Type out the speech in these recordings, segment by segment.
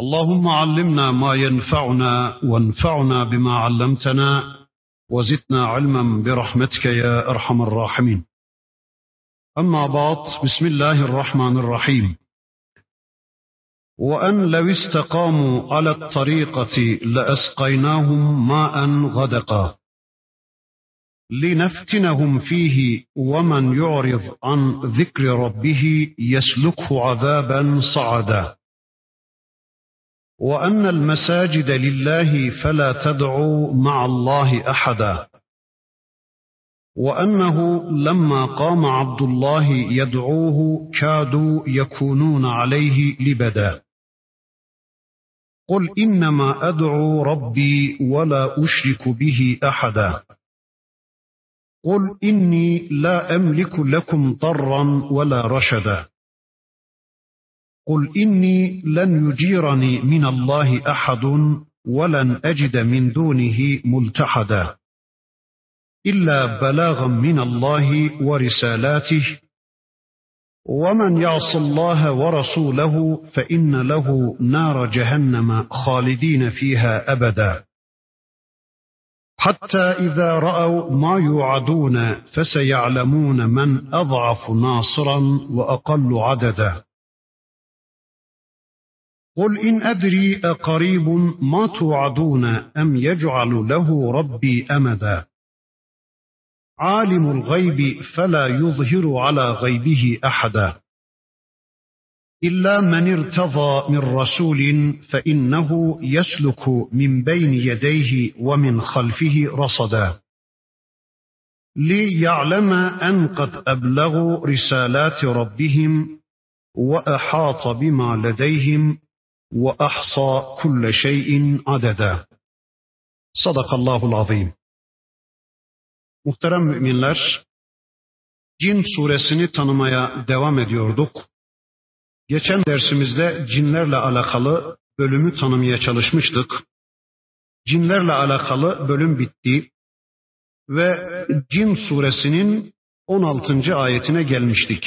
اللهم علمنا ما ينفعنا وانفعنا بما علمتنا وزدنا علما برحمتك يا أرحم الراحمين. أما بعد بسم الله الرحمن الرحيم. وأن لو استقاموا على الطريقة لأسقيناهم ماء غدقا. لنفتنهم فيه ومن يعرض عن ذكر ربه يسلكه عذابا صعدا. وأن المساجد لله فلا تدعوا مع الله أحدا. وأنه لما قام عبد الله يدعوه كادوا يكونون عليه لبدا. قل إنما أدعو ربي ولا أشرك به أحدا. قل إني لا أملك لكم ضرا ولا رشدا. قل إني لن يجيرني من الله أحد ولن أجد من دونه ملتحدا إلا بلاغا من الله ورسالاته ومن يعص الله ورسوله فإن له نار جهنم خالدين فيها أبدا حتى إذا رأوا ما يوعدون فسيعلمون من أضعف ناصرا وأقل عددا قل إن أدري أقريب ما توعدون أم يجعل له ربي أمدا عالم الغيب فلا يظهر على غيبه أحدا إلا من ارتضى من رسول فإنه يسلك من بين يديه ومن خلفه رصدا ليعلم أن قد أبلغوا رسالات ربهم وأحاط بما لديهم وأحصى كل شيء عددا صدق الله العظيم Muhterem müminler, Cin suresini tanımaya devam ediyorduk. Geçen dersimizde cinlerle alakalı bölümü tanımaya çalışmıştık. Cinlerle alakalı bölüm bitti ve Cin suresinin 16. ayetine gelmiştik.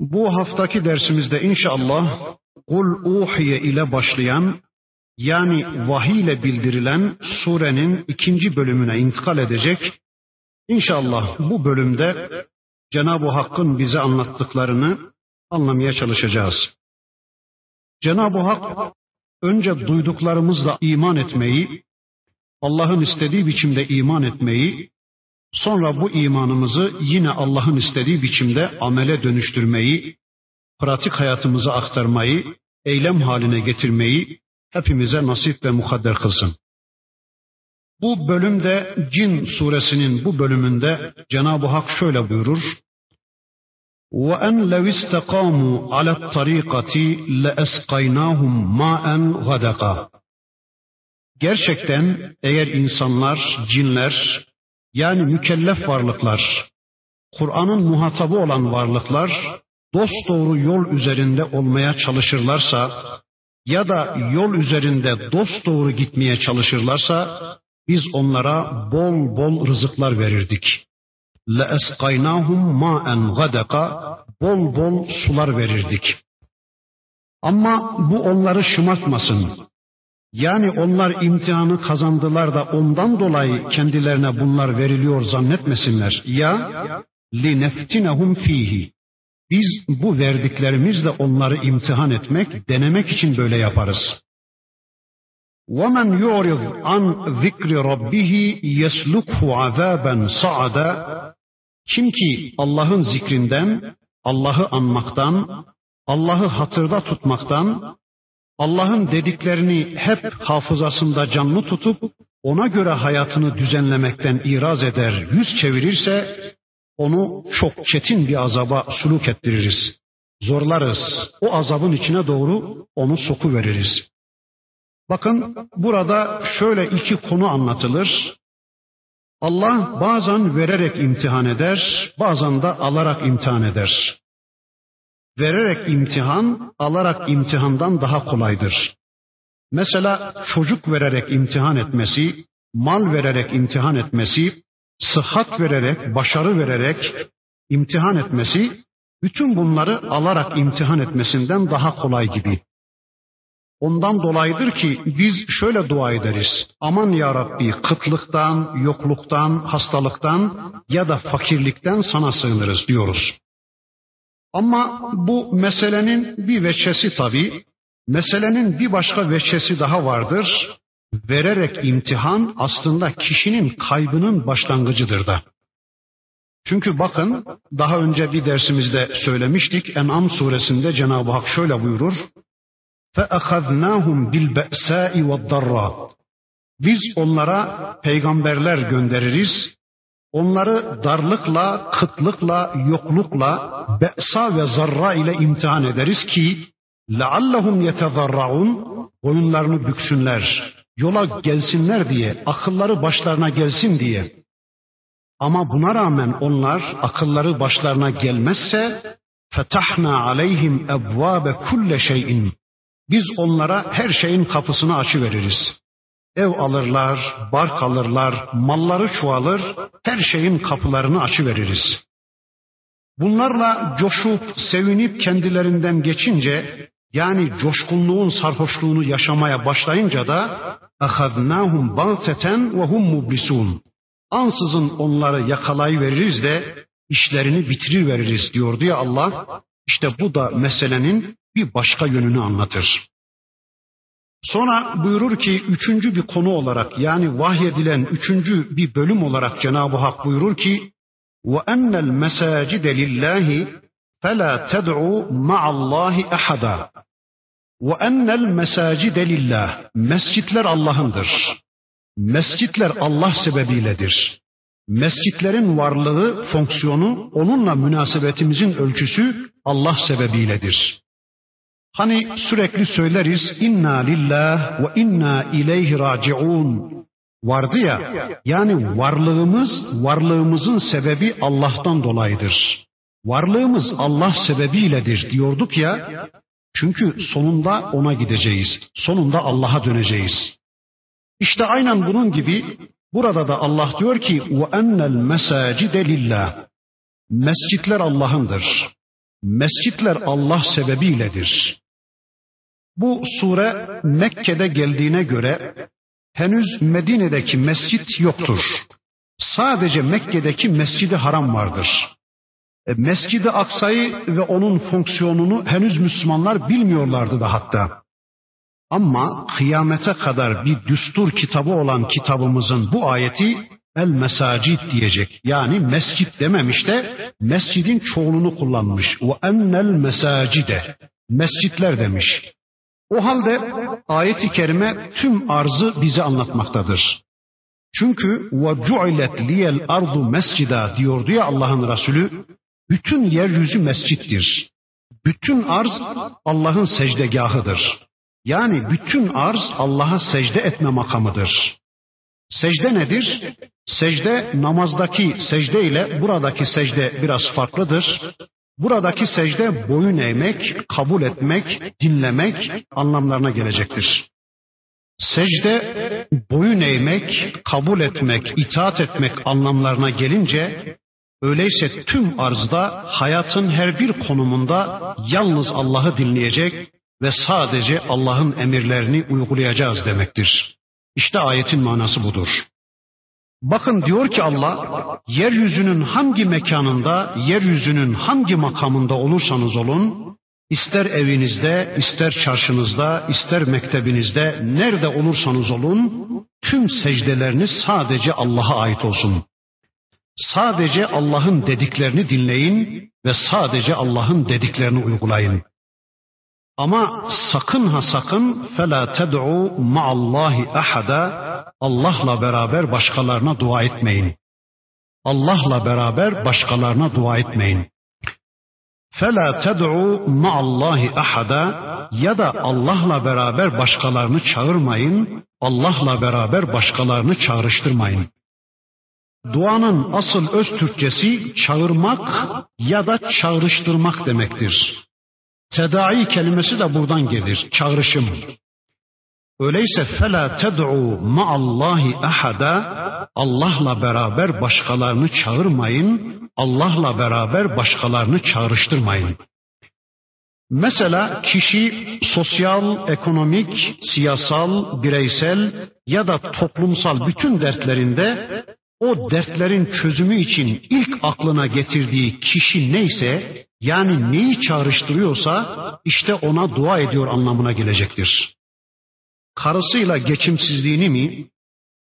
Bu haftaki dersimizde inşallah Kul uhiye ile başlayan yani vahiy ile bildirilen surenin ikinci bölümüne intikal edecek. İnşallah bu bölümde Cenab-ı Hakk'ın bize anlattıklarını anlamaya çalışacağız. Cenab-ı Hak önce duyduklarımızla iman etmeyi, Allah'ın istediği biçimde iman etmeyi, sonra bu imanımızı yine Allah'ın istediği biçimde amele dönüştürmeyi, pratik hayatımıza aktarmayı, eylem haline getirmeyi hepimize nasip ve mukadder kılsın. Bu bölümde Cin suresinin bu bölümünde Cenab-ı Hak şöyle buyurur. وَاَنْ لَوْ اسْتَقَامُوا عَلَى الطَّرِيقَةِ لَأَسْقَيْنَاهُمْ مَاءً غَدَقًا Gerçekten eğer insanlar, cinler, yani mükellef varlıklar, Kur'an'ın muhatabı olan varlıklar dost doğru yol üzerinde olmaya çalışırlarsa ya da yol üzerinde dost doğru gitmeye çalışırlarsa biz onlara bol bol rızıklar verirdik. La esqaynahum ma'en gadaka bol bol sular verirdik. Ama bu onları şımartmasın. Yani onlar imtihanı kazandılar da ondan dolayı kendilerine bunlar veriliyor zannetmesinler. Ya li neftinehum fihi Biz bu verdiklerimizle onları imtihan etmek, denemek için böyle yaparız. وَمَنْ يُعْرِضْ عَنْ ذِكْرِ رَبِّهِ يَسْلُكْهُ عَذَابًا صَعَدًا Kim ki Allah'ın zikrinden, Allah'ı anmaktan, Allah'ı hatırda tutmaktan, Allah'ın dediklerini hep hafızasında canlı tutup ona göre hayatını düzenlemekten iraz eder, yüz çevirirse onu çok çetin bir azaba suluk ettiririz. Zorlarız. O azabın içine doğru onu soku veririz. Bakın burada şöyle iki konu anlatılır. Allah bazen vererek imtihan eder, bazen de alarak imtihan eder. Vererek imtihan, alarak imtihandan daha kolaydır. Mesela çocuk vererek imtihan etmesi, mal vererek imtihan etmesi, sıhhat vererek, başarı vererek imtihan etmesi, bütün bunları alarak imtihan etmesinden daha kolay gibi. Ondan dolayıdır ki biz şöyle dua ederiz. Aman ya Rabbi kıtlıktan, yokluktan, hastalıktan ya da fakirlikten sana sığınırız diyoruz. Ama bu meselenin bir veçesi tabii. Meselenin bir başka veçesi daha vardır Vererek imtihan aslında kişinin kaybının başlangıcıdır da. Çünkü bakın daha önce bir dersimizde söylemiştik. En'am suresinde Cenab-ı Hak şöyle buyurur. فَأَخَذْنَاهُمْ بِالْبَأْسَاءِ وَالضَّرَّةِ Biz onlara peygamberler göndeririz. Onları darlıkla, kıtlıkla, yoklukla, be'sa ve zarra ile imtihan ederiz ki لَعَلَّهُمْ يَتَذَرَّعُونَ Boyunlarını büksünler, yola gelsinler diye, akılları başlarına gelsin diye. Ama buna rağmen onlar akılları başlarına gelmezse fetahna aleyhim ebvabe kulle şeyin. Biz onlara her şeyin kapısını açıveririz. Ev alırlar, bark alırlar, malları çoğalır, her şeyin kapılarını açıveririz. Bunlarla coşup, sevinip kendilerinden geçince, yani coşkunluğun sarhoşluğunu yaşamaya başlayınca da اَخَذْنَاهُمْ بَغْتَةً وَهُمْ مُبْلِسُونَ Ansızın onları yakalayıveririz de işlerini bitiriveririz diyordu ya Allah. İşte bu da meselenin bir başka yönünü anlatır. Sonra buyurur ki üçüncü bir konu olarak yani vahyedilen üçüncü bir bölüm olarak Cenab-ı Hak buyurur ki وَاَنَّ الْمَسَاجِدَ لِلّٰهِ فَلَا تَدْعُوا مَعَ اللّٰهِ اَحَدًا وَاَنَّ الْمَسَاجِدَ لِلّٰهِ Mescitler Allah'ındır. Mescitler Allah sebebiyledir. Mescitlerin varlığı, fonksiyonu, onunla münasebetimizin ölçüsü Allah sebebiyledir. Hani sürekli söyleriz inna lillah ve inna ileyhi raciun vardı ya yani varlığımız varlığımızın sebebi Allah'tan dolayıdır. Varlığımız Allah sebebiyledir diyorduk ya çünkü sonunda ona gideceğiz. Sonunda Allah'a döneceğiz. İşte aynen bunun gibi burada da Allah diyor ki وَاَنَّ الْمَسَاجِدَ لِلّٰهِ Mescitler Allah'ındır. Mescitler Allah sebebiyledir. Bu sure Mekke'de geldiğine göre henüz Medine'deki mescit yoktur. Sadece Mekke'deki mescidi haram vardır. E, Mescid-i Aksa'yı ve onun fonksiyonunu henüz Müslümanlar bilmiyorlardı da hatta. Ama kıyamete kadar bir düstur kitabı olan kitabımızın bu ayeti el mesacid diyecek. Yani mescit dememiş de mescidin çoğulunu kullanmış. Ve ennel mesacide. Mescitler demiş. O halde ayet-i kerime tüm arzı bize anlatmaktadır. Çünkü ve cu'ilet liyel ardu mescida diyordu ya Allah'ın Resulü. Bütün yeryüzü mescittir. Bütün arz Allah'ın secdegahıdır. Yani bütün arz Allah'a secde etme makamıdır. Secde nedir? Secde namazdaki secde ile buradaki secde biraz farklıdır. Buradaki secde boyun eğmek, kabul etmek, dinlemek anlamlarına gelecektir. Secde boyun eğmek, kabul etmek, itaat etmek anlamlarına gelince öyleyse tüm arzda hayatın her bir konumunda yalnız Allah'ı dinleyecek ve sadece Allah'ın emirlerini uygulayacağız demektir. İşte ayetin manası budur. Bakın diyor ki Allah, yeryüzünün hangi mekanında, yeryüzünün hangi makamında olursanız olun, ister evinizde, ister çarşınızda, ister mektebinizde, nerede olursanız olun, tüm secdeleriniz sadece Allah'a ait olsun. Sadece Allah'ın dediklerini dinleyin ve sadece Allah'ın dediklerini uygulayın. Ama sakın ha sakın fela ted'u ma'allahi ahada Allah'la beraber başkalarına dua etmeyin. Allah'la beraber başkalarına dua etmeyin. Fela ted'u ma'allahi ahada ya da Allah'la beraber başkalarını çağırmayın, Allah'la beraber başkalarını çağrıştırmayın. Duanın asıl öz Türkçesi çağırmak ya da çağrıştırmak demektir. Tedai kelimesi de buradan gelir, çağrışım. Öyleyse fela ted'u ma'allahi ahada Allah'la beraber başkalarını çağırmayın, Allah'la beraber başkalarını çağrıştırmayın. Mesela kişi sosyal, ekonomik, siyasal, bireysel ya da toplumsal bütün dertlerinde o dertlerin çözümü için ilk aklına getirdiği kişi neyse yani neyi çağrıştırıyorsa işte ona dua ediyor anlamına gelecektir. Karısıyla geçimsizliğini mi,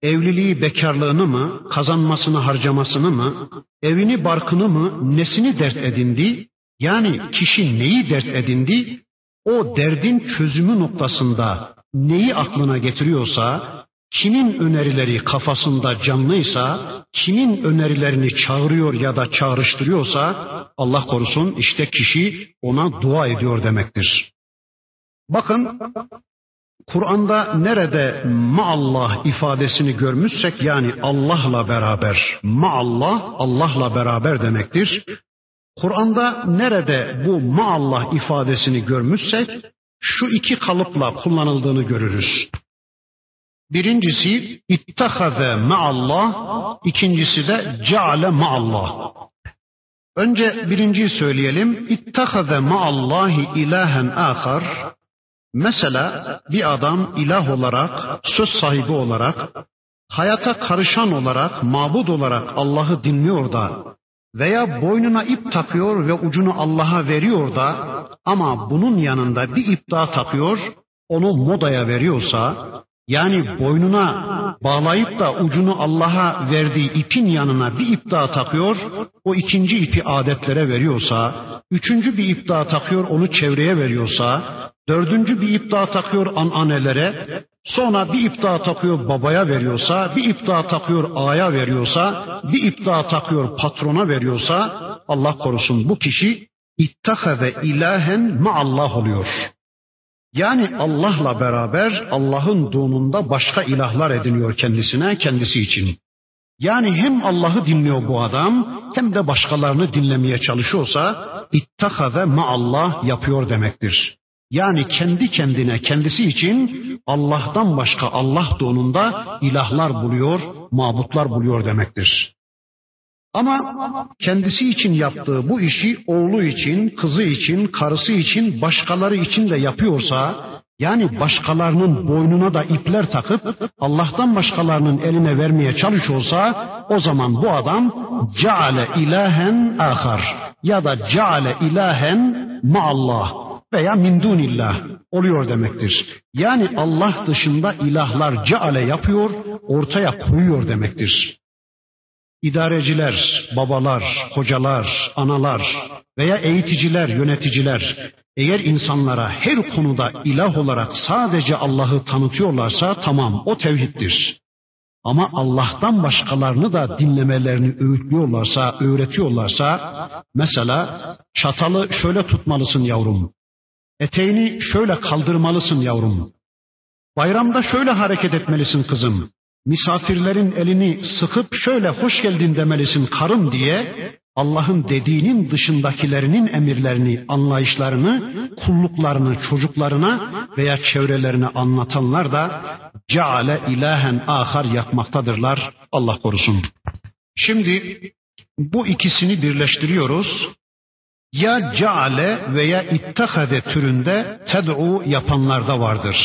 evliliği bekarlığını mı, kazanmasını harcamasını mı, evini barkını mı, nesini dert edindi, yani kişi neyi dert edindi, o derdin çözümü noktasında neyi aklına getiriyorsa, kimin önerileri kafasında canlıysa, kimin önerilerini çağırıyor ya da çağrıştırıyorsa, Allah korusun işte kişi ona dua ediyor demektir. Bakın Kur'an'da nerede maallah ifadesini görmüşsek yani Allah'la beraber, maallah Allah'la beraber demektir. Kur'an'da nerede bu maallah ifadesini görmüşsek şu iki kalıpla kullanıldığını görürüz. Birincisi ittahaze maallah, ikincisi de ceale maallah. Önce birinciyi söyleyelim. İttahaze maallahi ilahen ahar. Mesela bir adam ilah olarak, söz sahibi olarak, hayata karışan olarak, mabud olarak Allah'ı dinliyor da veya boynuna ip takıyor ve ucunu Allah'a veriyor da ama bunun yanında bir ip daha takıyor, onu modaya veriyorsa, yani boynuna bağlayıp da ucunu Allah'a verdiği ipin yanına bir ip daha takıyor, o ikinci ipi adetlere veriyorsa, üçüncü bir ip daha takıyor onu çevreye veriyorsa, dördüncü bir ip daha takıyor ananelere, sonra bir ip daha takıyor babaya veriyorsa, bir ip daha takıyor ağaya veriyorsa, bir ip daha takıyor patrona veriyorsa, Allah korusun bu kişi ittahaze ilahen maallah oluyor. Yani Allah'la beraber Allah'ın donunda başka ilahlar ediniyor kendisine, kendisi için. Yani hem Allah'ı dinliyor bu adam hem de başkalarını dinlemeye çalışıyorsa ittahaze maallah yapıyor demektir. Yani kendi kendine kendisi için Allah'tan başka Allah donunda ilahlar buluyor, mabutlar buluyor demektir. Ama kendisi için yaptığı bu işi oğlu için, kızı için, karısı için, başkaları için de yapıyorsa, yani başkalarının boynuna da ipler takıp Allah'tan başkalarının eline vermeye çalışıyorsa, o zaman bu adam ceale ilahen ahar ya da ceale ilahen maallah veya min dunillah oluyor demektir. Yani Allah dışında ilahlar ceale yapıyor, ortaya koyuyor demektir idareciler, babalar, hocalar, analar veya eğiticiler, yöneticiler eğer insanlara her konuda ilah olarak sadece Allah'ı tanıtıyorlarsa tamam o tevhiddir. Ama Allah'tan başkalarını da dinlemelerini öğütlüyorlarsa, öğretiyorlarsa mesela çatalı şöyle tutmalısın yavrum. Eteğini şöyle kaldırmalısın yavrum. Bayramda şöyle hareket etmelisin kızım misafirlerin elini sıkıp şöyle hoş geldin demelisin karım diye Allah'ın dediğinin dışındakilerinin emirlerini, anlayışlarını, kulluklarını çocuklarına veya çevrelerine anlatanlar da ceale ilahen ahar yapmaktadırlar. Allah korusun. Şimdi bu ikisini birleştiriyoruz. Ya ceale veya ittehade türünde ted'u yapanlarda vardır.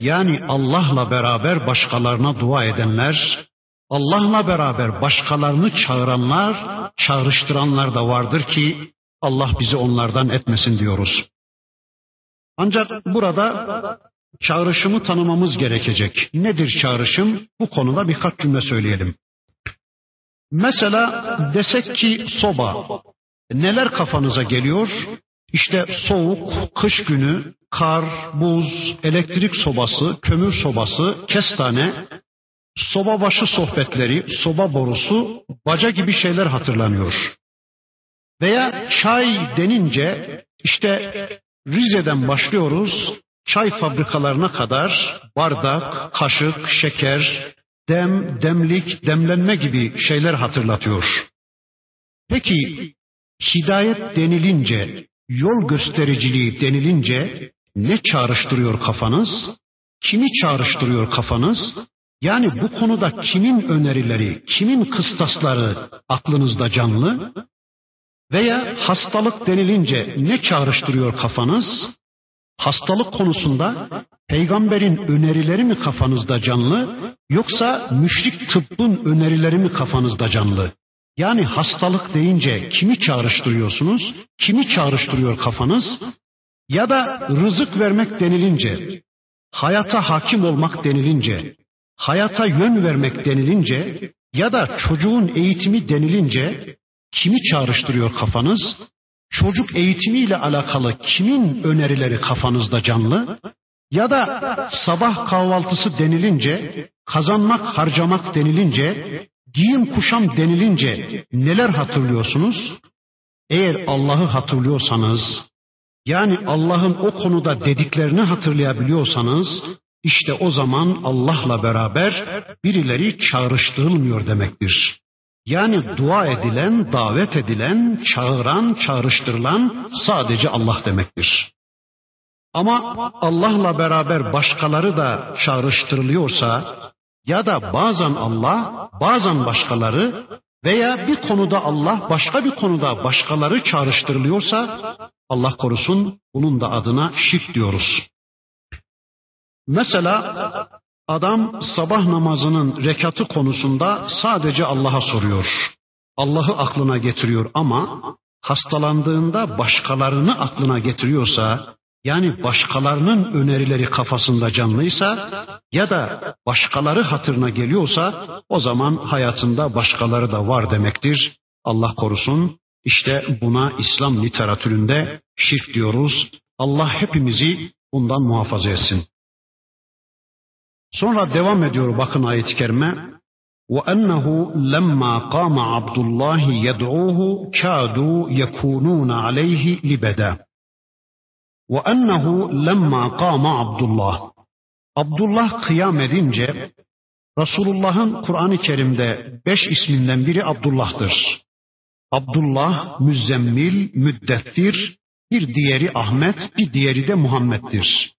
Yani Allah'la beraber başkalarına dua edenler, Allah'la beraber başkalarını çağıranlar, çağrıştıranlar da vardır ki Allah bizi onlardan etmesin diyoruz. Ancak burada çağrışımı tanımamız gerekecek. Nedir çağrışım? Bu konuda birkaç cümle söyleyelim. Mesela desek ki soba. Neler kafanıza geliyor? İşte soğuk, kış günü, kar, buz, elektrik sobası, kömür sobası, kestane, soba başı sohbetleri, soba borusu, baca gibi şeyler hatırlanıyor. Veya çay denince işte Rize'den başlıyoruz çay fabrikalarına kadar bardak, kaşık, şeker, dem, demlik, demlenme gibi şeyler hatırlatıyor. Peki hidayet denilince, yol göstericiliği denilince ne çağrıştırıyor kafanız? Kimi çağrıştırıyor kafanız? Yani bu konuda kimin önerileri, kimin kıstasları aklınızda canlı? Veya hastalık denilince ne çağrıştırıyor kafanız? Hastalık konusunda peygamberin önerileri mi kafanızda canlı yoksa müşrik tıbbın önerileri mi kafanızda canlı? Yani hastalık deyince kimi çağrıştırıyorsunuz? Kimi çağrıştırıyor kafanız? Ya da rızık vermek denilince, hayata hakim olmak denilince, hayata yön vermek denilince ya da çocuğun eğitimi denilince kimi çağrıştırıyor kafanız? Çocuk eğitimiyle alakalı kimin önerileri kafanızda canlı? Ya da sabah kahvaltısı denilince, kazanmak, harcamak denilince, giyim kuşam denilince neler hatırlıyorsunuz? Eğer Allah'ı hatırlıyorsanız, yani Allah'ın o konuda dediklerini hatırlayabiliyorsanız, işte o zaman Allah'la beraber birileri çağrıştırılmıyor demektir. Yani dua edilen, davet edilen, çağıran, çağrıştırılan sadece Allah demektir. Ama Allah'la beraber başkaları da çağrıştırılıyorsa ya da bazen Allah, bazen başkaları veya bir konuda Allah, başka bir konuda başkaları çağrıştırılıyorsa Allah korusun bunun da adına şirk diyoruz. Mesela adam sabah namazının rekatı konusunda sadece Allah'a soruyor. Allah'ı aklına getiriyor ama hastalandığında başkalarını aklına getiriyorsa yani başkalarının önerileri kafasında canlıysa ya da başkaları hatırına geliyorsa o zaman hayatında başkaları da var demektir. Allah korusun. İşte buna İslam literatüründe şirk diyoruz. Allah hepimizi bundan muhafaza etsin. Sonra devam ediyor bakın ayet-i kerime. وأنه لما قام عبد الله يدعوه كادوا يكونون عليه لبدا وأنه لما قام عبد الله Abdullah kıyam edince Resulullah'ın Kur'an-ı Kerim'de beş isminden biri Abdullah'tır. Abdullah, Müzzemmil, Müddettir, bir diğeri Ahmet, bir diğeri de Muhammed'dir.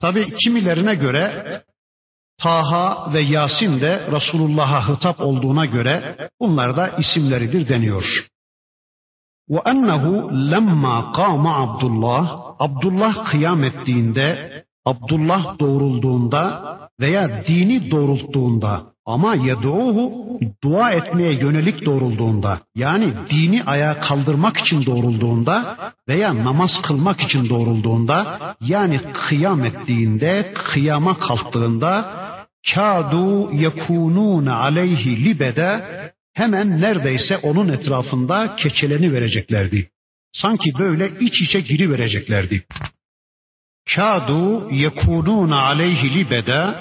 Tabi kimilerine göre Taha ve Yasin de Resulullah'a hitap olduğuna göre bunlar da isimleridir deniyor. Ve ennehu lemma kâma Abdullah, Abdullah kıyam ettiğinde, Abdullah doğrulduğunda veya dini doğrulttuğunda ama yeduhu dua etmeye yönelik doğrulduğunda yani dini ayağa kaldırmak için doğrulduğunda veya namaz kılmak için doğrulduğunda yani kıyam ettiğinde kıyama kalktığında kâdu yekunûne aleyhi libede hemen neredeyse onun etrafında keçeleni vereceklerdi. Sanki böyle iç içe giri vereceklerdi. Kâdu yekunûne aleyhi libede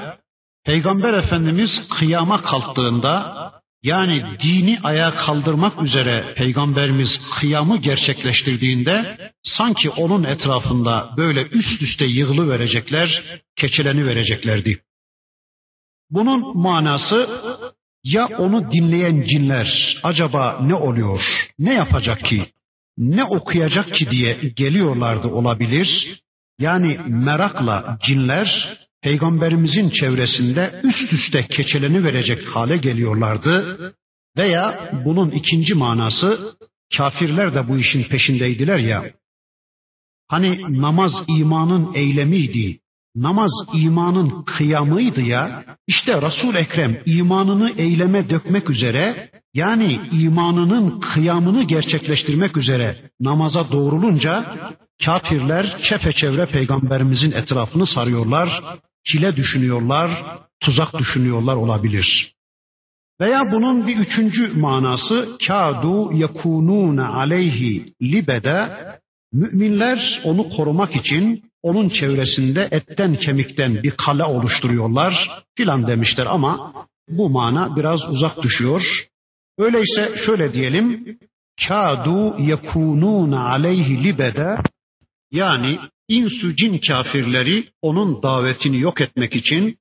Peygamber Efendimiz kıyama kalktığında yani dini ayağa kaldırmak üzere Peygamberimiz kıyamı gerçekleştirdiğinde sanki onun etrafında böyle üst üste yığılı verecekler, keçeleni vereceklerdi. Bunun manası ya onu dinleyen cinler acaba ne oluyor, ne yapacak ki, ne okuyacak ki diye geliyorlardı olabilir. Yani merakla cinler peygamberimizin çevresinde üst üste keçeleni verecek hale geliyorlardı. Veya bunun ikinci manası kafirler de bu işin peşindeydiler ya. Hani namaz imanın eylemiydi, Namaz imanın kıyamıydı ya. İşte Resul Ekrem imanını eyleme dökmek üzere yani imanının kıyamını gerçekleştirmek üzere namaza doğrulunca kafirler çepeçevre peygamberimizin etrafını sarıyorlar, kile düşünüyorlar, tuzak düşünüyorlar olabilir. Veya bunun bir üçüncü manası kadu yekunun aleyhi libede müminler onu korumak için onun çevresinde etten kemikten bir kale oluşturuyorlar filan demişler ama bu mana biraz uzak düşüyor. Öyleyse şöyle diyelim, kâdu yekunûn aleyhi libede yani insü cin kafirleri onun davetini yok etmek için,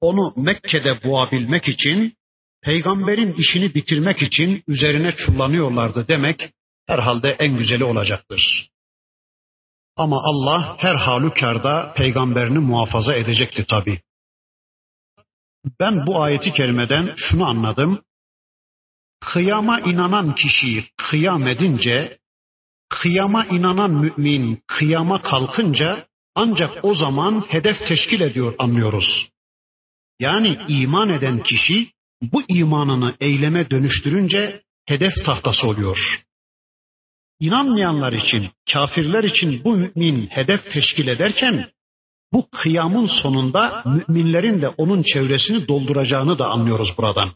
onu Mekke'de boğabilmek için, peygamberin işini bitirmek için üzerine çullanıyorlardı demek herhalde en güzeli olacaktır. Ama Allah her halükarda peygamberini muhafaza edecekti tabi. Ben bu ayeti kerimeden şunu anladım. Kıyama inanan kişi kıyam edince, kıyama inanan mümin kıyama kalkınca ancak o zaman hedef teşkil ediyor anlıyoruz. Yani iman eden kişi bu imanını eyleme dönüştürünce hedef tahtası oluyor. İnanmayanlar için, kafirler için bu mümin hedef teşkil ederken bu kıyamın sonunda müminlerin de onun çevresini dolduracağını da anlıyoruz buradan.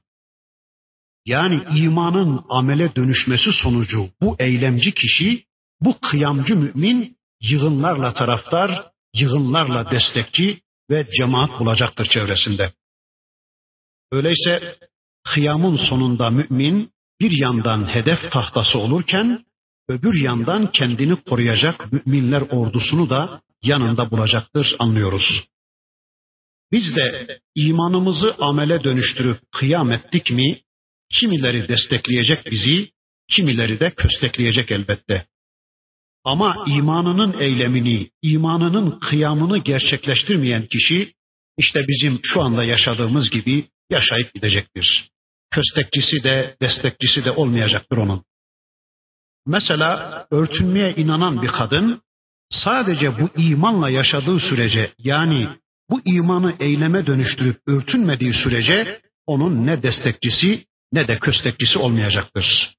Yani imanın amele dönüşmesi sonucu bu eylemci kişi, bu kıyamcı mümin yığınlarla taraftar, yığınlarla destekçi ve cemaat bulacaktır çevresinde. Öyleyse kıyamın sonunda mümin bir yandan hedef tahtası olurken öbür yandan kendini koruyacak müminler ordusunu da yanında bulacaktır anlıyoruz. Biz de imanımızı amele dönüştürüp kıyam ettik mi, kimileri destekleyecek bizi, kimileri de köstekleyecek elbette. Ama imanının eylemini, imanının kıyamını gerçekleştirmeyen kişi, işte bizim şu anda yaşadığımız gibi yaşayıp gidecektir. Köstekçisi de, destekçisi de olmayacaktır onun. Mesela örtünmeye inanan bir kadın sadece bu imanla yaşadığı sürece yani bu imanı eyleme dönüştürüp örtünmediği sürece onun ne destekçisi ne de köstekçisi olmayacaktır.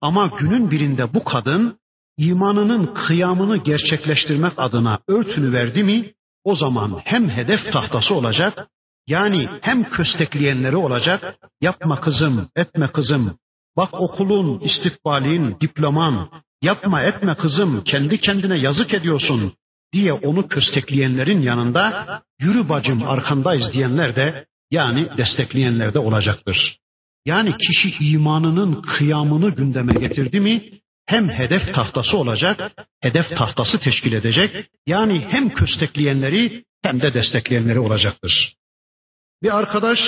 Ama günün birinde bu kadın imanının kıyamını gerçekleştirmek adına örtünü verdi mi o zaman hem hedef tahtası olacak yani hem köstekleyenleri olacak yapma kızım etme kızım Bak okulun, istikbalin, diploman, yapma etme kızım, kendi kendine yazık ediyorsun diye onu köstekleyenlerin yanında yürü bacım arkandayız diyenler de yani destekleyenler de olacaktır. Yani kişi imanının kıyamını gündeme getirdi mi hem hedef tahtası olacak, hedef tahtası teşkil edecek. Yani hem köstekleyenleri hem de destekleyenleri olacaktır. Bir arkadaş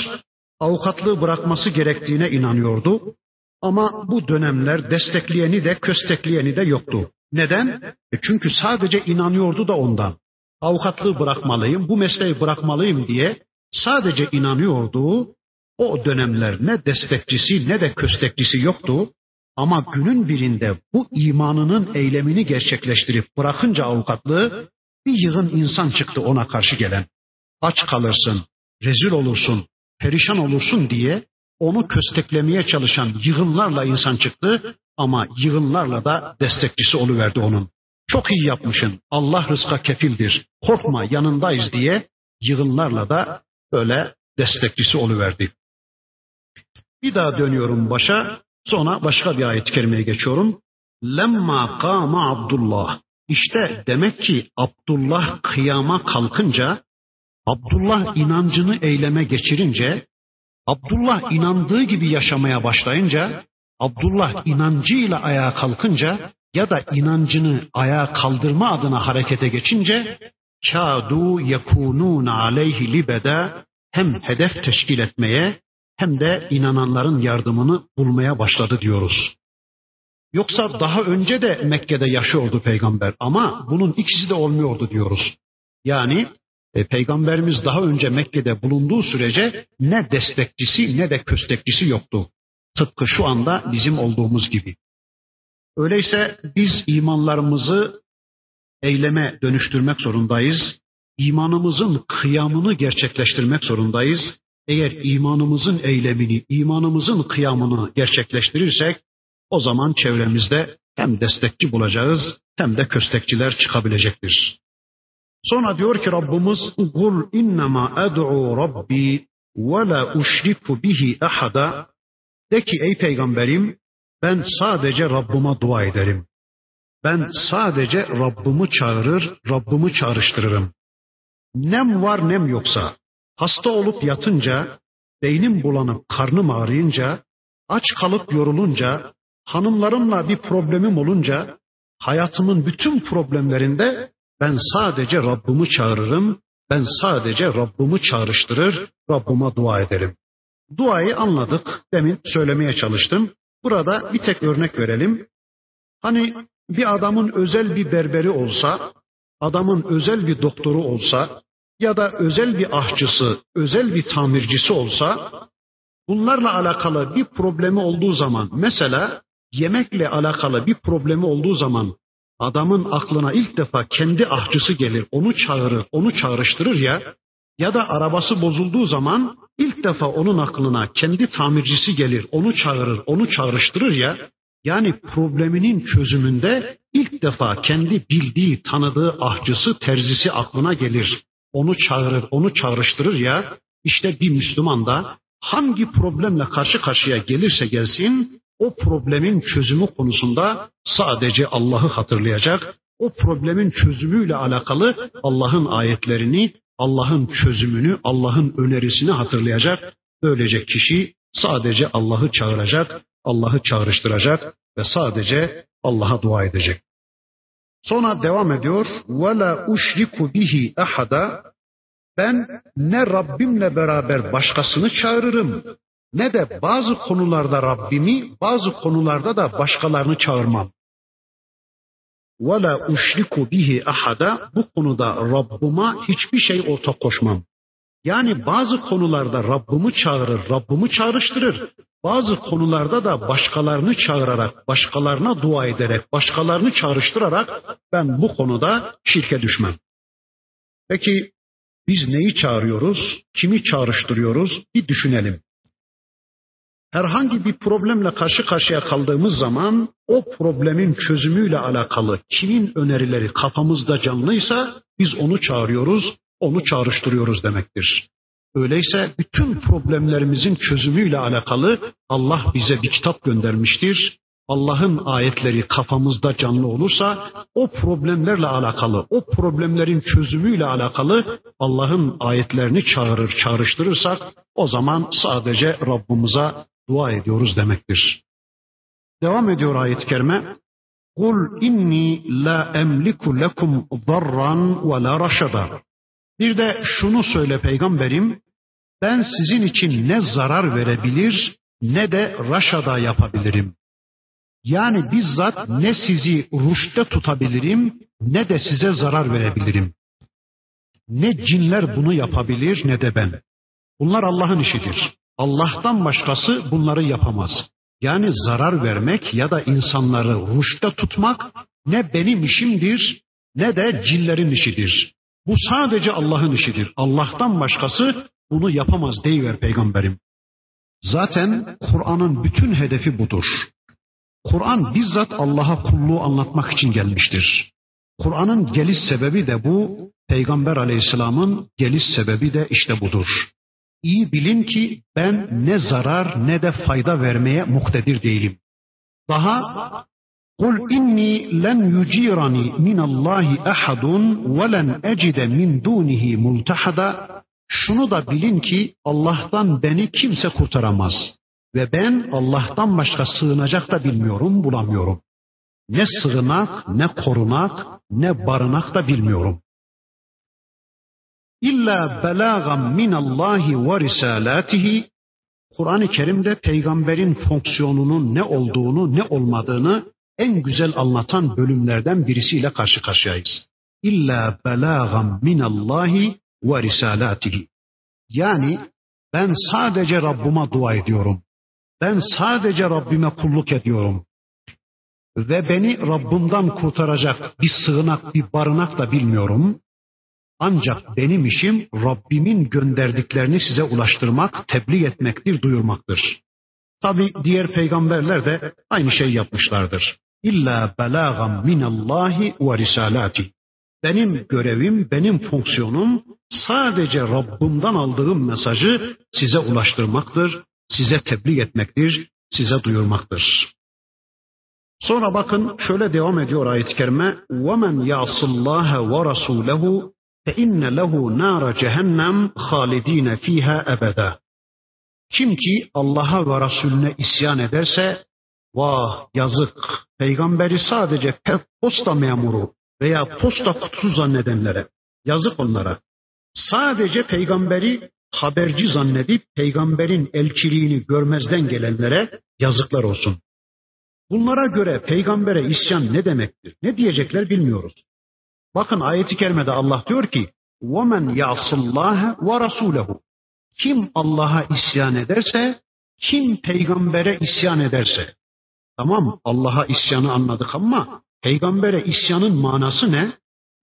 avukatlığı bırakması gerektiğine inanıyordu. Ama bu dönemler destekleyeni de köstekleyeni de yoktu. Neden? E çünkü sadece inanıyordu da ondan. Avukatlığı bırakmalıyım, bu mesleği bırakmalıyım diye sadece inanıyordu. O dönemler ne destekçisi ne de köstekçisi yoktu. Ama günün birinde bu imanının eylemini gerçekleştirip bırakınca avukatlığı bir yığın insan çıktı ona karşı gelen. Aç kalırsın, rezil olursun, perişan olursun diye onu kösteklemeye çalışan yığınlarla insan çıktı ama yığınlarla da destekçisi oluverdi onun. Çok iyi yapmışın. Allah rızka kefildir. Korkma yanındayız diye yığınlarla da öyle destekçisi oluverdi. Bir daha dönüyorum başa. Sonra başka bir ayet-i kerimeye geçiyorum. Lemma kâma Abdullah. İşte demek ki Abdullah kıyama kalkınca, Abdullah inancını eyleme geçirince, Abdullah inandığı gibi yaşamaya başlayınca, Abdullah inancıyla ayağa kalkınca ya da inancını ayağa kaldırma adına harekete geçince kâdû yekûnûn aleyhi libede hem hedef teşkil etmeye hem de inananların yardımını bulmaya başladı diyoruz. Yoksa daha önce de Mekke'de yaşıyordu peygamber ama bunun ikisi de olmuyordu diyoruz. Yani e, Peygamberimiz daha önce Mekke'de bulunduğu sürece ne destekçisi ne de köstekçisi yoktu. Tıpkı şu anda bizim olduğumuz gibi. Öyleyse biz imanlarımızı eyleme dönüştürmek zorundayız. İmanımızın kıyamını gerçekleştirmek zorundayız. Eğer imanımızın eylemini, imanımızın kıyamını gerçekleştirirsek o zaman çevremizde hem destekçi bulacağız hem de köstekçiler çıkabilecektir. Sonra diyor ki Rabbimiz kul innema ed'u rabbi ve la uşriku bihi ahada de ki ey peygamberim ben sadece Rabbime dua ederim. Ben sadece Rabbimi çağırır, Rabbimi çağrıştırırım. Nem var nem yoksa, hasta olup yatınca, beynim bulanıp karnım ağrıyınca, aç kalıp yorulunca, hanımlarımla bir problemim olunca hayatımın bütün problemlerinde ben sadece Rabbimi çağırırım. Ben sadece Rabbimi çağrıştırır, Rabbime dua ederim. Duayı anladık. Demin söylemeye çalıştım. Burada bir tek örnek verelim. Hani bir adamın özel bir berberi olsa, adamın özel bir doktoru olsa ya da özel bir ahçısı, özel bir tamircisi olsa bunlarla alakalı bir problemi olduğu zaman mesela yemekle alakalı bir problemi olduğu zaman adamın aklına ilk defa kendi ahçısı gelir, onu çağırır, onu çağrıştırır ya ya da arabası bozulduğu zaman ilk defa onun aklına kendi tamircisi gelir, onu çağırır, onu çağrıştırır ya yani probleminin çözümünde ilk defa kendi bildiği, tanıdığı ahçısı, terzisi aklına gelir. Onu çağırır, onu çağrıştırır ya. İşte bir Müslüman da hangi problemle karşı karşıya gelirse gelsin o problemin çözümü konusunda sadece Allah'ı hatırlayacak. O problemin çözümüyle alakalı Allah'ın ayetlerini, Allah'ın çözümünü, Allah'ın önerisini hatırlayacak. Böylece kişi sadece Allah'ı çağıracak, Allah'ı çağrıştıracak ve sadece Allah'a dua edecek. Sonra devam ediyor. وَلَا اُشْرِكُ bihi ahada Ben ne Rabbimle beraber başkasını çağırırım ne de bazı konularda Rabbimi, bazı konularda da başkalarını çağırmam. وَلَا اُشْرِكُ bihi ahada Bu konuda Rabbuma hiçbir şey ortak koşmam. Yani bazı konularda Rabbimi çağırır, Rabbimi çağrıştırır. Bazı konularda da başkalarını çağırarak, başkalarına dua ederek, başkalarını çağrıştırarak ben bu konuda şirke düşmem. Peki biz neyi çağırıyoruz? Kimi çağrıştırıyoruz? Bir düşünelim. Herhangi bir problemle karşı karşıya kaldığımız zaman o problemin çözümüyle alakalı kimin önerileri kafamızda canlıysa biz onu çağırıyoruz, onu çağrıştırıyoruz demektir. Öyleyse bütün problemlerimizin çözümüyle alakalı Allah bize bir kitap göndermiştir. Allah'ın ayetleri kafamızda canlı olursa o problemlerle alakalı, o problemlerin çözümüyle alakalı Allah'ın ayetlerini çağırır, çağrıştırırsak o zaman sadece Rabbimize dua ediyoruz demektir. Devam ediyor ayet-i kerime. Kul inni la emliku lekum darran ve la raşada. Bir de şunu söyle peygamberim, ben sizin için ne zarar verebilir ne de raşada yapabilirim. Yani bizzat ne sizi ruşte tutabilirim ne de size zarar verebilirim. Ne cinler bunu yapabilir ne de ben. Bunlar Allah'ın işidir. Allah'tan başkası bunları yapamaz. Yani zarar vermek ya da insanları ruşta tutmak ne benim işimdir ne de cinlerin işidir. Bu sadece Allah'ın işidir. Allah'tan başkası bunu yapamaz deyiver peygamberim. Zaten Kur'an'ın bütün hedefi budur. Kur'an bizzat Allah'a kulluğu anlatmak için gelmiştir. Kur'an'ın geliş sebebi de bu, Peygamber aleyhisselamın geliş sebebi de işte budur. İyi bilin ki ben ne zarar ne de fayda vermeye muktedir değilim. Daha قُلْ اِنِّي لَنْ يُجِيرَنِي مِنَ اللّٰهِ اَحَدٌ وَلَنْ اَجِدَ مِنْ دُونِهِ مُلْتَحَدًا Şunu da bilin ki Allah'tan beni kimse kurtaramaz. Ve ben Allah'tan başka sığınacak da bilmiyorum, bulamıyorum. Ne sığınak, ne korunak, ne barınak da bilmiyorum. İlla belagam minallahi ve risalatihi Kur'an-ı Kerim'de peygamberin fonksiyonunun ne olduğunu, ne olmadığını en güzel anlatan bölümlerden birisiyle karşı karşıyayız. İlla belagam minallahi ve risalatihi. Yani ben sadece Rabbime dua ediyorum. Ben sadece Rabbime kulluk ediyorum. Ve beni Rabbimden kurtaracak bir sığınak, bir barınak da bilmiyorum. Ancak benim işim Rabbimin gönderdiklerini size ulaştırmak, tebliğ etmektir, duyurmaktır. Tabi diğer peygamberler de aynı şey yapmışlardır. İlla belagam minallahi ve risalati. Benim görevim, benim fonksiyonum sadece Rabbimden aldığım mesajı size ulaştırmaktır, size tebliğ etmektir, size duyurmaktır. Sonra bakın şöyle devam ediyor ayet-i kerime. وَمَنْ يَعْصِ اللّٰهَ وَرَسُولَهُ فَاِنَّ لَهُ نَارَ cehennem خَالِد۪ينَ ف۪يهَا ebeda. Kim ki Allah'a ve Resulüne isyan ederse Vah yazık. Peygamberi sadece posta memuru veya posta kutusu zannedenlere. Yazık onlara. Sadece peygamberi haberci zannedip peygamberin elçiliğini görmezden gelenlere yazıklar olsun. Bunlara göre peygambere isyan ne demektir? Ne diyecekler bilmiyoruz. Bakın ayeti kerimede Allah diyor ki: وَمَنْ يَعْصِ اللّٰهَ وَرَسُولَهُ Kim Allah'a isyan ederse, kim peygambere isyan ederse. Tamam Allah'a isyanı anladık ama peygambere isyanın manası ne?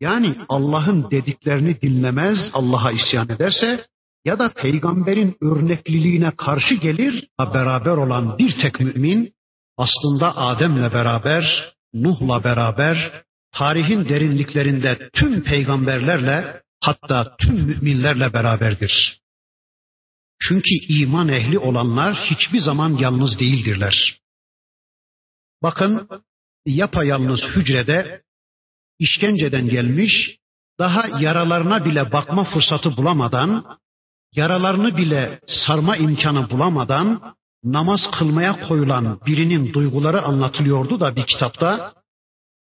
Yani Allah'ın dediklerini dinlemez, Allah'a isyan ederse ya da peygamberin örnekliliğine karşı gelir, beraber olan bir tek mümin aslında Adem'le beraber, Nuh'la beraber, tarihin derinliklerinde tüm peygamberlerle hatta tüm müminlerle beraberdir. Çünkü iman ehli olanlar hiçbir zaman yalnız değildirler. Bakın yapayalnız hücrede işkenceden gelmiş, daha yaralarına bile bakma fırsatı bulamadan, yaralarını bile sarma imkanı bulamadan namaz kılmaya koyulan birinin duyguları anlatılıyordu da bir kitapta.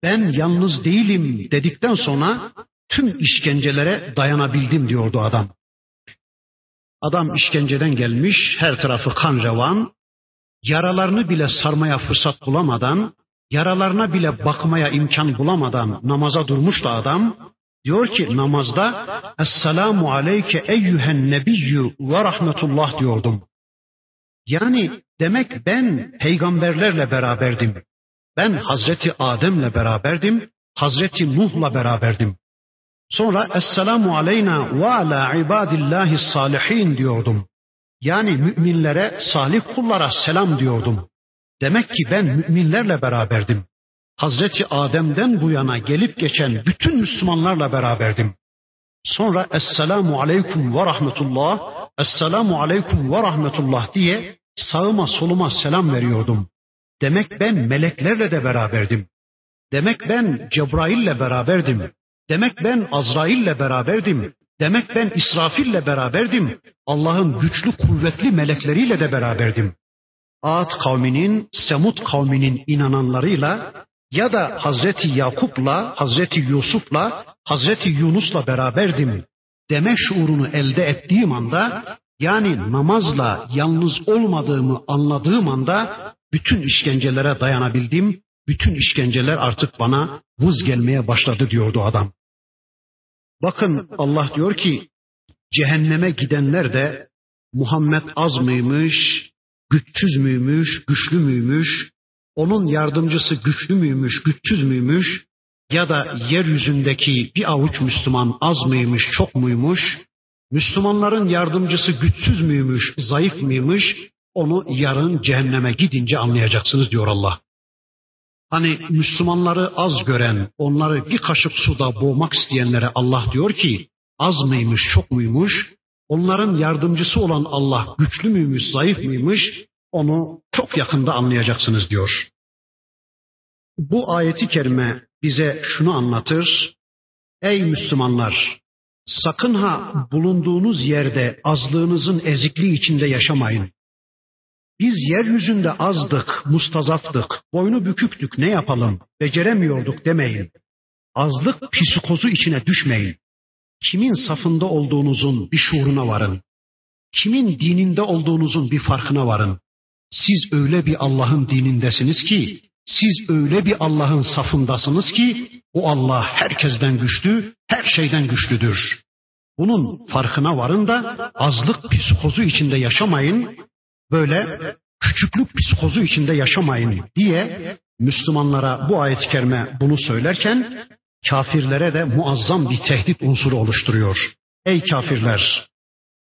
Ben yalnız değilim dedikten sonra tüm işkencelere dayanabildim diyordu adam. Adam işkenceden gelmiş, her tarafı kan revan, yaralarını bile sarmaya fırsat bulamadan, yaralarına bile bakmaya imkan bulamadan namaza durmuş da adam, diyor ki namazda Esselamu aleyke eyyühen nebiyyü ve rahmetullah diyordum. Yani demek ben peygamberlerle beraberdim. Ben Hazreti Adem'le beraberdim, Hazreti Nuh'la beraberdim. Sonra Esselamu aleyna ve ala ibadillahi salihin diyordum. Yani müminlere, salih kullara selam diyordum. Demek ki ben müminlerle beraberdim. Hazreti Adem'den bu yana gelip geçen bütün Müslümanlarla beraberdim. Sonra Esselamu Aleyküm ve Rahmetullah, Esselamu Aleyküm ve Rahmetullah diye sağıma soluma selam veriyordum. Demek ben meleklerle de beraberdim. Demek ben Cebrail'le beraberdim. Demek ben Azrail'le beraberdim. Demek ben İsrafil'le beraberdim. Allah'ın güçlü kuvvetli melekleriyle de beraberdim. Ad kavminin, Semut kavminin inananlarıyla ya da Hazreti Yakup'la, Hazreti Yusuf'la, Hazreti Yunus'la beraberdim deme şuurunu elde ettiğim anda yani namazla yalnız olmadığımı anladığım anda bütün işkencelere dayanabildim. Bütün işkenceler artık bana vız gelmeye başladı diyordu adam. Bakın Allah diyor ki cehenneme gidenler de Muhammed az mıymış, güçsüz müymüş, güçlü müymüş, onun yardımcısı güçlü müymüş, güçsüz müymüş ya da yeryüzündeki bir avuç Müslüman az mıymış, çok muymuş, Müslümanların yardımcısı güçsüz müymüş, zayıf mıymış, onu yarın cehenneme gidince anlayacaksınız diyor Allah. Hani Müslümanları az gören, onları bir kaşık suda boğmak isteyenlere Allah diyor ki, az mıymış, çok muymuş, onların yardımcısı olan Allah güçlü müymüş, zayıf mıymış, onu çok yakında anlayacaksınız diyor. Bu ayeti kerime bize şunu anlatır. Ey Müslümanlar! Sakın ha bulunduğunuz yerde azlığınızın ezikliği içinde yaşamayın. Biz yeryüzünde azdık, mustazaftık, boynu büküktük ne yapalım, beceremiyorduk demeyin. Azlık psikozu içine düşmeyin. Kimin safında olduğunuzun bir şuuruna varın. Kimin dininde olduğunuzun bir farkına varın. Siz öyle bir Allah'ın dinindesiniz ki, siz öyle bir Allah'ın safındasınız ki, o Allah herkesten güçlü, her şeyden güçlüdür. Bunun farkına varın da azlık psikozu içinde yaşamayın, böyle küçüklük psikozu içinde yaşamayın diye Müslümanlara bu ayet-i kerime bunu söylerken kafirlere de muazzam bir tehdit unsuru oluşturuyor. Ey kafirler!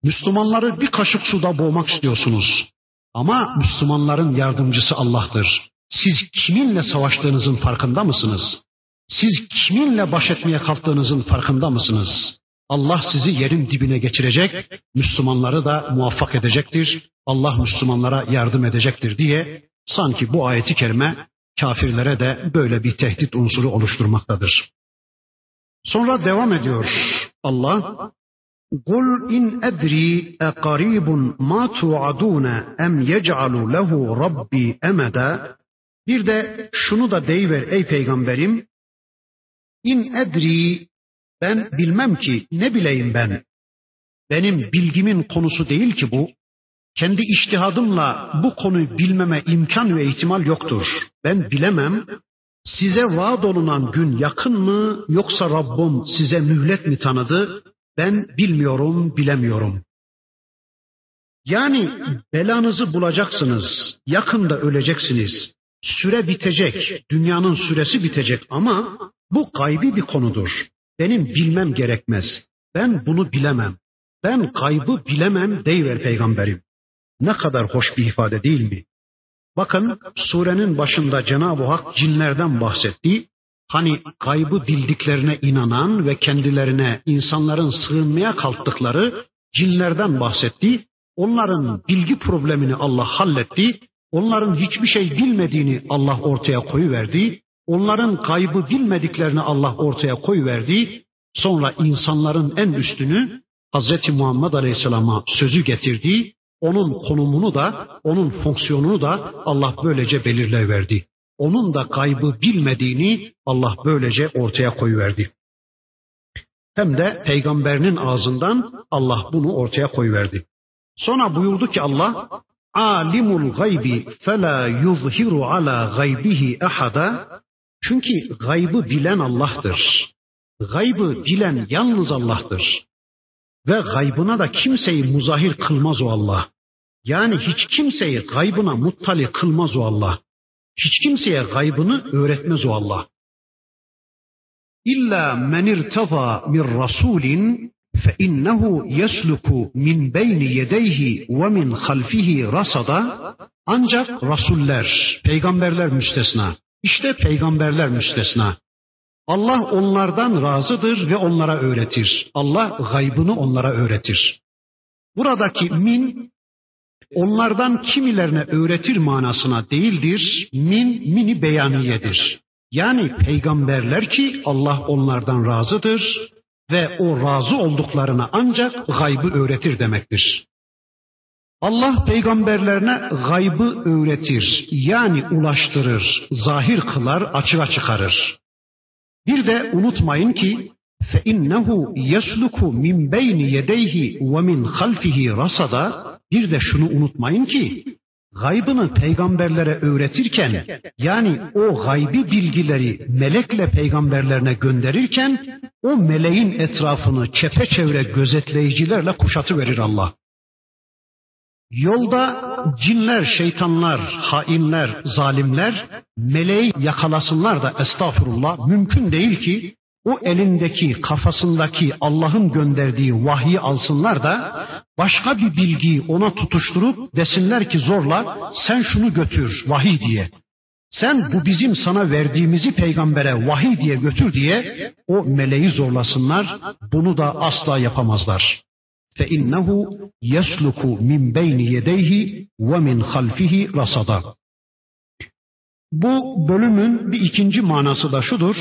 Müslümanları bir kaşık suda boğmak istiyorsunuz. Ama Müslümanların yardımcısı Allah'tır. Siz kiminle savaştığınızın farkında mısınız? Siz kiminle baş etmeye kalktığınızın farkında mısınız? Allah sizi yerin dibine geçirecek, Müslümanları da muvaffak edecektir. Allah Müslümanlara yardım edecektir diye sanki bu ayeti kerime kafirlere de böyle bir tehdit unsuru oluşturmaktadır. Sonra devam ediyor Allah. Kul in edri eqaribun ma tu'adun em yec'alu lehu rabbi emeda Bir de şunu da deyiver ey peygamberim. İn edri ben bilmem ki ne bileyim ben. Benim bilgimin konusu değil ki bu. Kendi iştihadımla bu konuyu bilmeme imkan ve ihtimal yoktur. Ben bilemem. Size vaat olunan gün yakın mı yoksa Rabbim size mühlet mi tanıdı? Ben bilmiyorum, bilemiyorum. Yani belanızı bulacaksınız, yakında öleceksiniz. Süre bitecek, dünyanın süresi bitecek ama bu gaybi bir konudur. Benim bilmem gerekmez. Ben bunu bilemem. Ben kaybı bilemem deyiver peygamberim. Ne kadar hoş bir ifade değil mi? Bakın surenin başında Cenab-ı Hak cinlerden bahsetti. Hani kaybı bildiklerine inanan ve kendilerine insanların sığınmaya kalktıkları cinlerden bahsetti. Onların bilgi problemini Allah halletti. Onların hiçbir şey bilmediğini Allah ortaya koyuverdi. Onların kaybı bilmediklerini Allah ortaya koyuverdi. Sonra insanların en üstünü Hazreti Muhammed Aleyhisselam'a sözü getirdi. Onun konumunu da, onun fonksiyonunu da Allah böylece belirleyiverdi. Onun da kaybı bilmediğini Allah böylece ortaya koyuverdi. Hem de peygamberinin ağzından Allah bunu ortaya koyuverdi. Sonra buyurdu ki Allah, alimul gaybi fela yuzhiru ala gaybihi ahada. Çünkü gaybı bilen Allah'tır. Gaybı bilen yalnız Allah'tır. Ve gaybına da kimseyi muzahir kılmaz o Allah. Yani hiç kimseyi gaybına muttali kılmaz o Allah. Hiç kimseye gaybını öğretmez o Allah. İlla men irtaza min rasulin fe innehu yesluku min beyni yedeyhi ve min halfihi rasada ancak rasuller, peygamberler müstesna. İşte peygamberler müstesna. Allah onlardan razıdır ve onlara öğretir. Allah gaybını onlara öğretir. Buradaki min onlardan kimilerine öğretir manasına değildir. Min mini beyaniyedir. Yani peygamberler ki Allah onlardan razıdır ve o razı olduklarına ancak gaybı öğretir demektir. Allah peygamberlerine gaybı öğretir, yani ulaştırır, zahir kılar, açığa çıkarır. Bir de unutmayın ki فَاِنَّهُ يَسْلُكُ مِنْ بَيْنِ يَدَيْهِ وَمِنْ خَلْفِهِ rasada Bir de şunu unutmayın ki gaybını peygamberlere öğretirken yani o gaybi bilgileri melekle peygamberlerine gönderirken o meleğin etrafını çepeçevre gözetleyicilerle kuşatı verir Allah. Yolda cinler, şeytanlar, hainler, zalimler meleği yakalasınlar da estağfurullah mümkün değil ki o elindeki, kafasındaki Allah'ın gönderdiği vahyi alsınlar da başka bir bilgiyi ona tutuşturup desinler ki zorla sen şunu götür vahiy diye. Sen bu bizim sana verdiğimizi peygambere vahiy diye götür diye o meleği zorlasınlar. Bunu da asla yapamazlar. İnnehu yesluku min beyni yedeyhi ve min halfihi rasada. Bu bölümün bir ikinci manası da şudur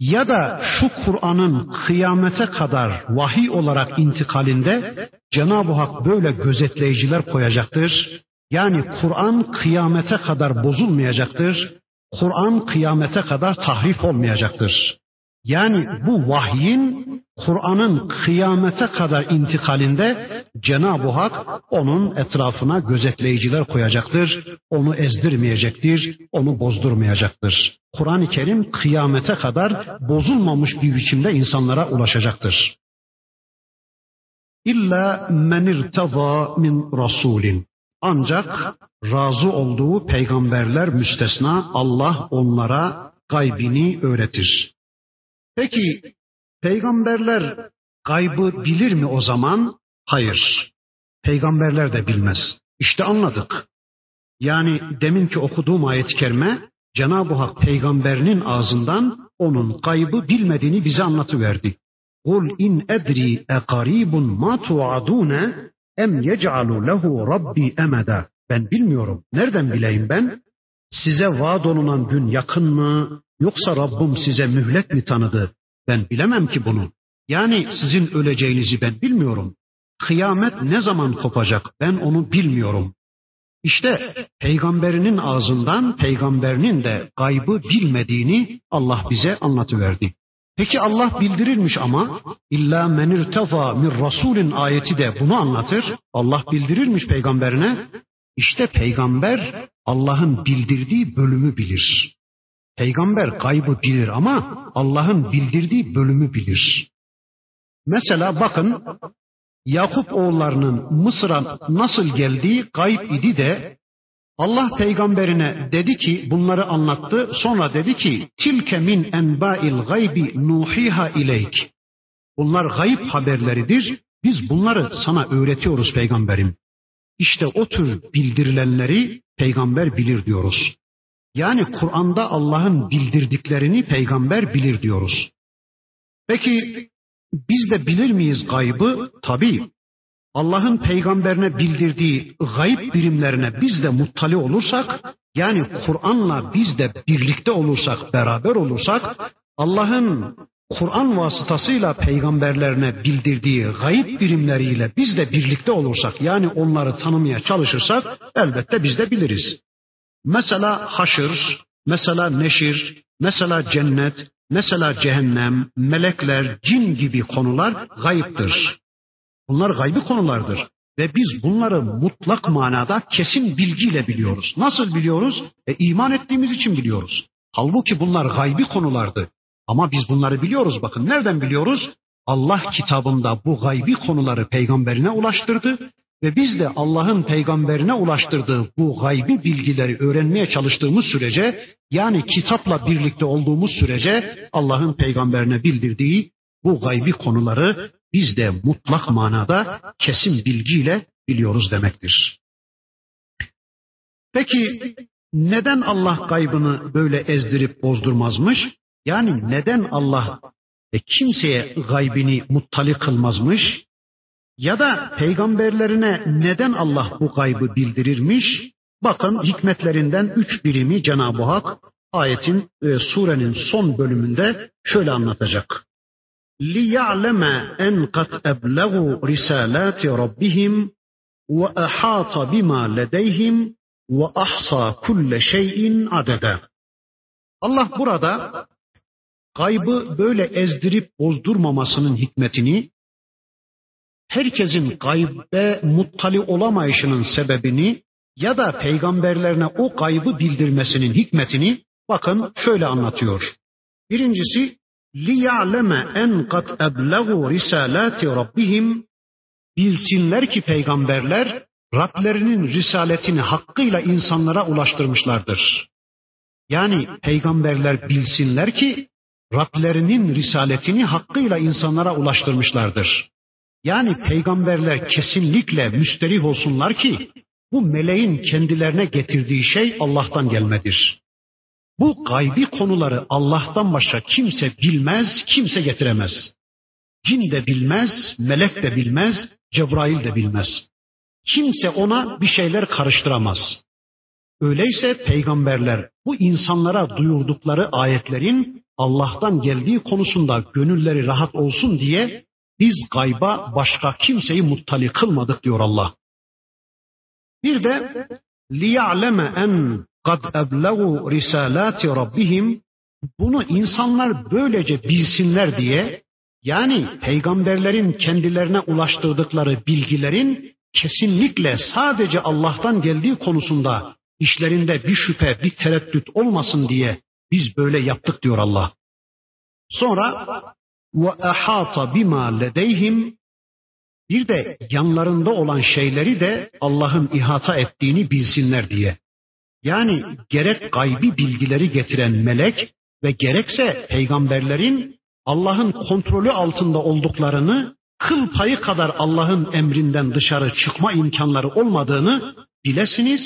ya da şu Kur'an'ın kıyamete kadar vahiy olarak intikalinde Cenab-ı Hak böyle gözetleyiciler koyacaktır. Yani Kur'an kıyamete kadar bozulmayacaktır. Kur'an kıyamete kadar tahrif olmayacaktır. Yani bu vahyin Kur'an'ın kıyamete kadar intikalinde Cenab-ı Hak onun etrafına gözetleyiciler koyacaktır. Onu ezdirmeyecektir, onu bozdurmayacaktır. Kur'an-ı Kerim kıyamete kadar bozulmamış bir biçimde insanlara ulaşacaktır. İlla men irtada min rasulin. Ancak razı olduğu peygamberler müstesna Allah onlara gaybini öğretir. Peki peygamberler gaybı bilir mi o zaman? Hayır. Peygamberler de bilmez. İşte anladık. Yani deminki okuduğum ayet-i kerime Cenab-ı Hak peygamberinin ağzından onun gaybı bilmediğini bize anlatıverdi. Kul in edri eqaribun ma tuadune em yec'alu lehu rabbi emeda. Ben bilmiyorum. Nereden bileyim ben? Size vaad olunan gün yakın mı? Yoksa Rabbim size mühlet mi tanıdı? Ben bilemem ki bunu. Yani sizin öleceğinizi ben bilmiyorum. Kıyamet ne zaman kopacak ben onu bilmiyorum. İşte peygamberinin ağzından peygamberinin de gaybı bilmediğini Allah bize anlatıverdi. Peki Allah bildirirmiş ama illa men irtaza min rasulin ayeti de bunu anlatır. Allah bildirirmiş peygamberine. İşte peygamber Allah'ın bildirdiği bölümü bilir. Peygamber gaybı bilir ama Allah'ın bildirdiği bölümü bilir. Mesela bakın Yakup oğullarının Mısır'a nasıl geldiği gayb idi de Allah peygamberine dedi ki bunları anlattı. Sonra dedi ki tilke min enba'il gaybi nuhiha ileyk. Bunlar gayb haberleridir. Biz bunları sana öğretiyoruz peygamberim. İşte o tür bildirilenleri peygamber bilir diyoruz. Yani Kur'an'da Allah'ın bildirdiklerini peygamber bilir diyoruz. Peki biz de bilir miyiz gaybı? Tabii. Allah'ın peygamberine bildirdiği gayb birimlerine biz de muttali olursak, yani Kur'an'la biz de birlikte olursak, beraber olursak, Allah'ın Kur'an vasıtasıyla peygamberlerine bildirdiği gayb birimleriyle biz de birlikte olursak, yani onları tanımaya çalışırsak, elbette biz de biliriz. Mesela haşır, mesela neşir, mesela cennet, mesela cehennem, melekler, cin gibi konular gayiptir. Bunlar gaybi konulardır. Ve biz bunları mutlak manada kesin bilgiyle biliyoruz. Nasıl biliyoruz? E, iman ettiğimiz için biliyoruz. Halbuki bunlar gaybi konulardı. Ama biz bunları biliyoruz bakın. Nereden biliyoruz? Allah kitabında bu gaybi konuları peygamberine ulaştırdı ve biz de Allah'ın peygamberine ulaştırdığı bu gaybi bilgileri öğrenmeye çalıştığımız sürece yani kitapla birlikte olduğumuz sürece Allah'ın peygamberine bildirdiği bu gaybi konuları biz de mutlak manada kesin bilgiyle biliyoruz demektir. Peki neden Allah gaybını böyle ezdirip bozdurmazmış? Yani neden Allah e, kimseye gaybini muttali kılmazmış? Ya da peygamberlerine neden Allah bu gaybı bildirirmiş? Bakın hikmetlerinden üç birimi Cenab-ı Hak ayetin e, surenin son bölümünde şöyle anlatacak. لِيَعْلَمَ أَنْ قَدْ أَبْلَغُوا رِسَالَاتِ رَبِّهِمْ وَأَحَاطَ بِمَا لَدَيْهِمْ وَأَحْصَى كُلَّ شَيْءٍ عَدَدًا Allah burada gaybı böyle ezdirip bozdurmamasının hikmetini, herkesin gaybe muttali olamayışının sebebini ya da peygamberlerine o gaybı bildirmesinin hikmetini bakın şöyle anlatıyor. Birincisi liya'leme en kat ebleğu risalati rabbihim bilsinler ki peygamberler Rablerinin risaletini hakkıyla insanlara ulaştırmışlardır. Yani peygamberler bilsinler ki Rablerinin risaletini hakkıyla insanlara ulaştırmışlardır. Yani peygamberler kesinlikle müsterih olsunlar ki bu meleğin kendilerine getirdiği şey Allah'tan gelmedir. Bu gaybi konuları Allah'tan başka kimse bilmez, kimse getiremez. Cin de bilmez, melek de bilmez, Cebrail de bilmez. Kimse ona bir şeyler karıştıramaz. Öyleyse peygamberler bu insanlara duyurdukları ayetlerin Allah'tan geldiği konusunda gönülleri rahat olsun diye biz gayba başka kimseyi muttali kılmadık diyor Allah. Bir de liya'leme en kad ebleğu risalati rabbihim bunu insanlar böylece bilsinler diye yani peygamberlerin kendilerine ulaştırdıkları bilgilerin kesinlikle sadece Allah'tan geldiği konusunda işlerinde bir şüphe, bir tereddüt olmasın diye biz böyle yaptık diyor Allah. Sonra ve ahata bima ledeyhim bir de yanlarında olan şeyleri de Allah'ın ihata ettiğini bilsinler diye. Yani gerek gaybi bilgileri getiren melek ve gerekse peygamberlerin Allah'ın kontrolü altında olduklarını, kıl payı kadar Allah'ın emrinden dışarı çıkma imkanları olmadığını bilesiniz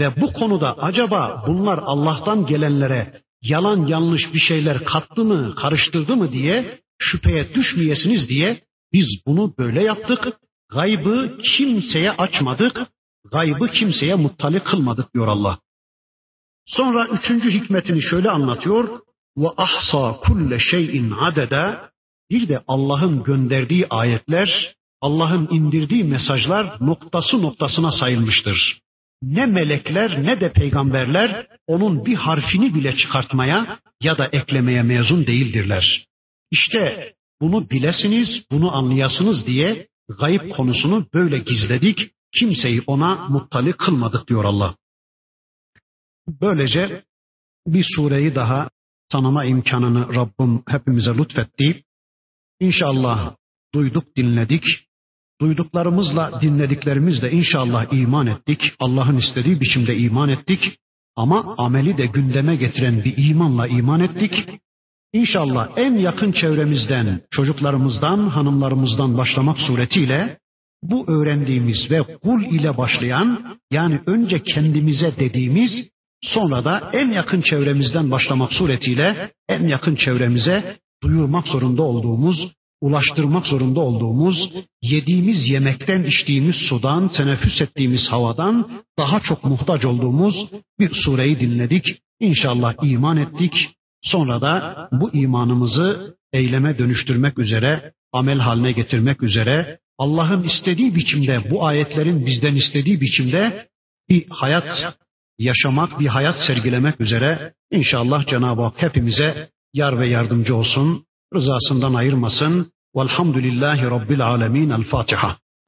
ve bu konuda acaba bunlar Allah'tan gelenlere yalan yanlış bir şeyler kattı mı, karıştırdı mı diye şüpheye düşmeyesiniz diye biz bunu böyle yaptık. Gaybı kimseye açmadık, gaybı kimseye muttali kılmadık diyor Allah. Sonra üçüncü hikmetini şöyle anlatıyor. Ve ahsa kulle şeyin adede bir de Allah'ın gönderdiği ayetler, Allah'ın indirdiği mesajlar noktası noktasına sayılmıştır. ne melekler ne de peygamberler onun bir harfini bile çıkartmaya ya da eklemeye mezun değildirler. İşte bunu bilesiniz, bunu anlayasınız diye gayip konusunu böyle gizledik, kimseyi ona muttali kılmadık diyor Allah. Böylece bir sureyi daha tanıma imkanını Rabbim hepimize lütfetti. İnşallah duyduk, dinledik. Duyduklarımızla, dinlediklerimizle inşallah iman ettik. Allah'ın istediği biçimde iman ettik. Ama ameli de gündeme getiren bir imanla iman ettik. İnşallah en yakın çevremizden, çocuklarımızdan, hanımlarımızdan başlamak suretiyle bu öğrendiğimiz ve kul ile başlayan yani önce kendimize dediğimiz sonra da en yakın çevremizden başlamak suretiyle en yakın çevremize duyurmak zorunda olduğumuz, ulaştırmak zorunda olduğumuz, yediğimiz yemekten, içtiğimiz sudan, teneffüs ettiğimiz havadan daha çok muhtaç olduğumuz bir sureyi dinledik. İnşallah iman ettik. Sonra da bu imanımızı eyleme dönüştürmek üzere, amel haline getirmek üzere, Allah'ın istediği biçimde, bu ayetlerin bizden istediği biçimde bir hayat yaşamak, bir hayat sergilemek üzere inşallah Cenab-ı Hak hepimize yar ve yardımcı olsun, rızasından ayırmasın. Velhamdülillahi Rabbil Alemin. El Fatiha.